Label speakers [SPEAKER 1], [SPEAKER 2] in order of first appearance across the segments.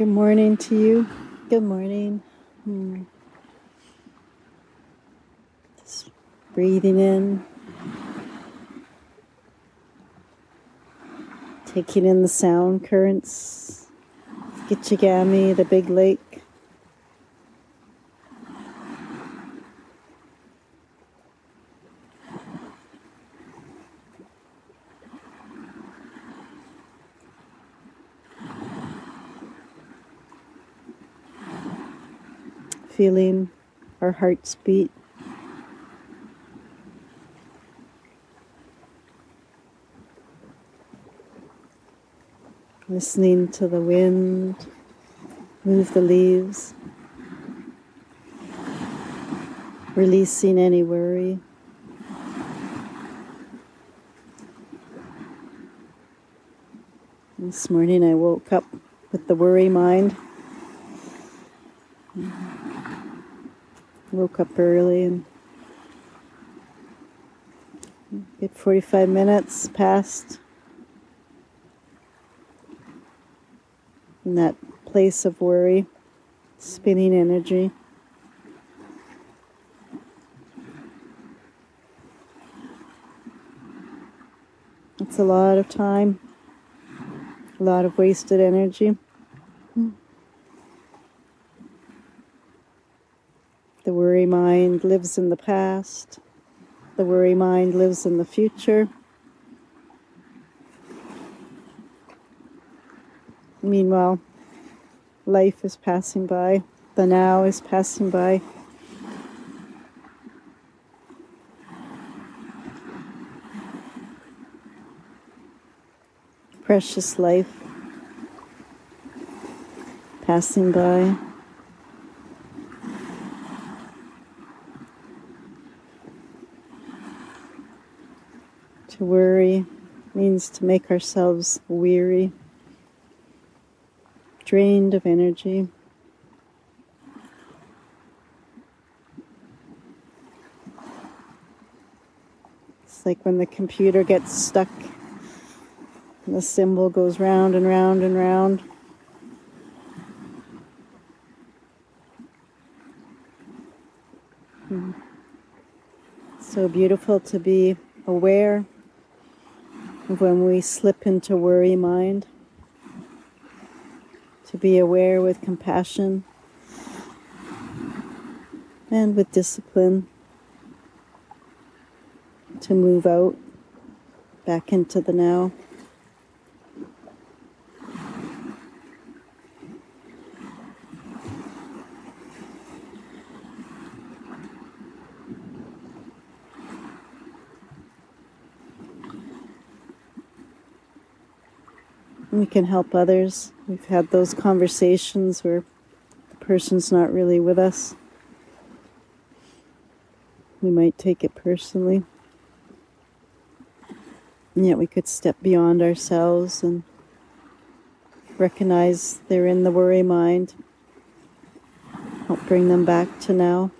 [SPEAKER 1] Good morning to you. Good morning. Hmm. Just breathing in, taking in the sound currents, Gitchigami, the big lake. Feeling our hearts beat. Listening to the wind move the leaves, releasing any worry. This morning I woke up with the worry mind. Woke up early and get 45 minutes past in that place of worry, spinning energy. It's a lot of time, a lot of wasted energy. The worry mind lives in the past. The worry mind lives in the future. Meanwhile, life is passing by, the now is passing by. Precious life passing by. Worry means to make ourselves weary drained of energy. It's like when the computer gets stuck and the symbol goes round and round and round. Hmm. So beautiful to be aware when we slip into worry mind to be aware with compassion and with discipline to move out back into the now. We can help others. We've had those conversations where the person's not really with us. We might take it personally. And yet we could step beyond ourselves and recognize they're in the worry mind. Help bring them back to now.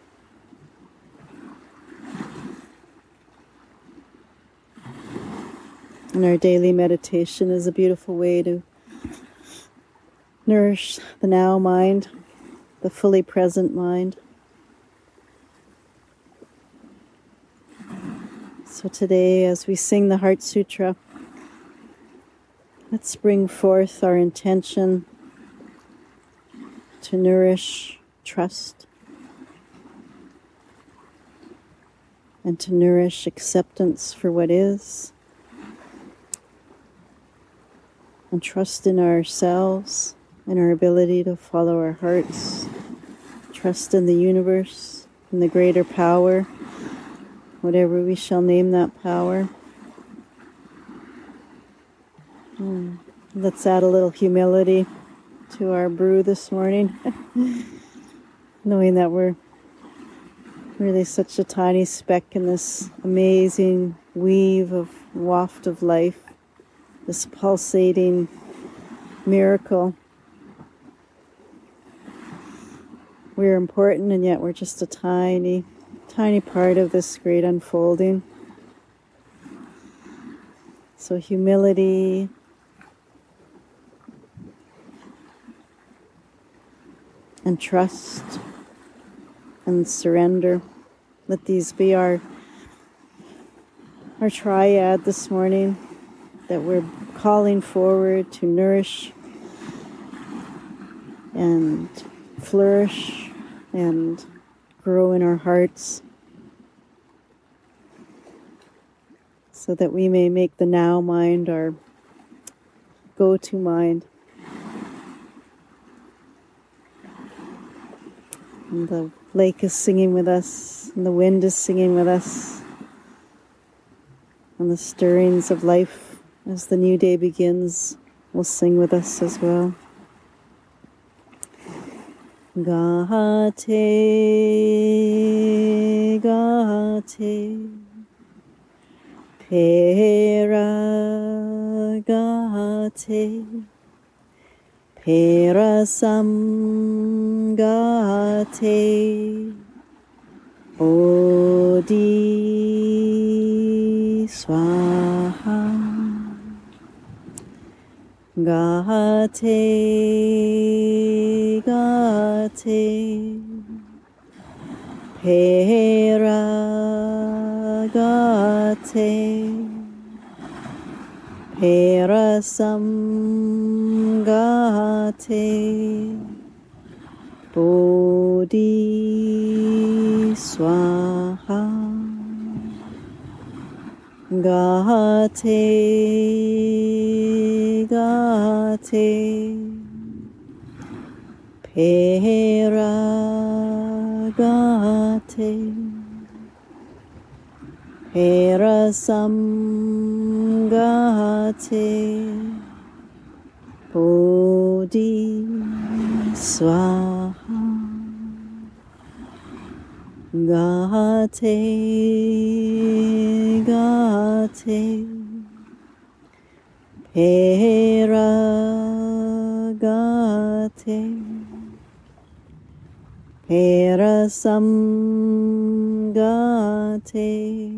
[SPEAKER 1] And our daily meditation is a beautiful way to nourish the now mind, the fully present mind. So today, as we sing the Heart Sutra, let's bring forth our intention to nourish trust and to nourish acceptance for what is and trust in ourselves and our ability to follow our hearts. Trust in the universe, in the greater power, whatever we shall name that power. Hmm. Let's add a little humility to our brew this morning, knowing that we're really such a tiny speck in this amazing weave of waft of life this pulsating miracle. We're important, and yet we're just a tiny, tiny part of this great unfolding. So, humility, and trust and surrender. Let these be our our triad this morning that we're calling forward to nourish and flourish and grow in our hearts so that we may make the now mind our go to mind. And the lake is singing with us, and the wind is singing with us, and the stirrings of life as the new day begins will sing with us as well. Gate, gate, pera, gate, pera samgate, bodhi swaha. Gate, gate, pera, gate, pera sam, gate, bodhi Gate, gate, pera, gate, pera sam, gate, bodhi Gate, gate, pera, gate, pera sam, gate,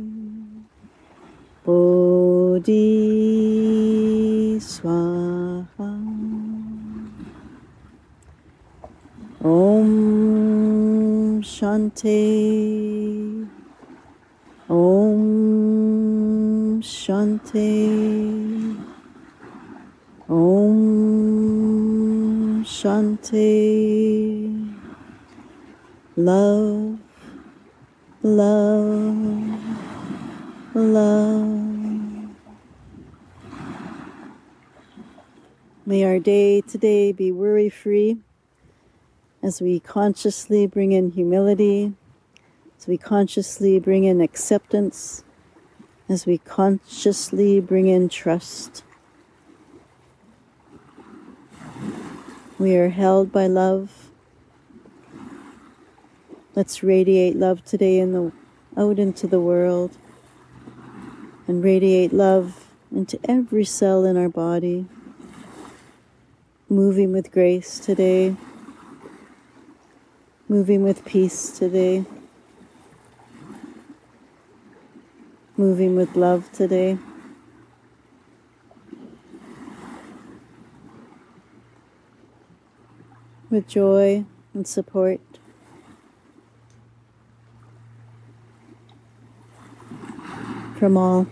[SPEAKER 1] bodhi swaha. Om Shanti. Om Shanti. Om Shanti. Love, love, love. May our day today be worry free as we consciously bring in humility, as we consciously bring in acceptance, as we consciously bring in trust. We are held by love. Let's radiate love today in the out into the world and radiate love into every cell in our body. Moving with grace today moving with peace today, moving with love today. With joy and support. From all.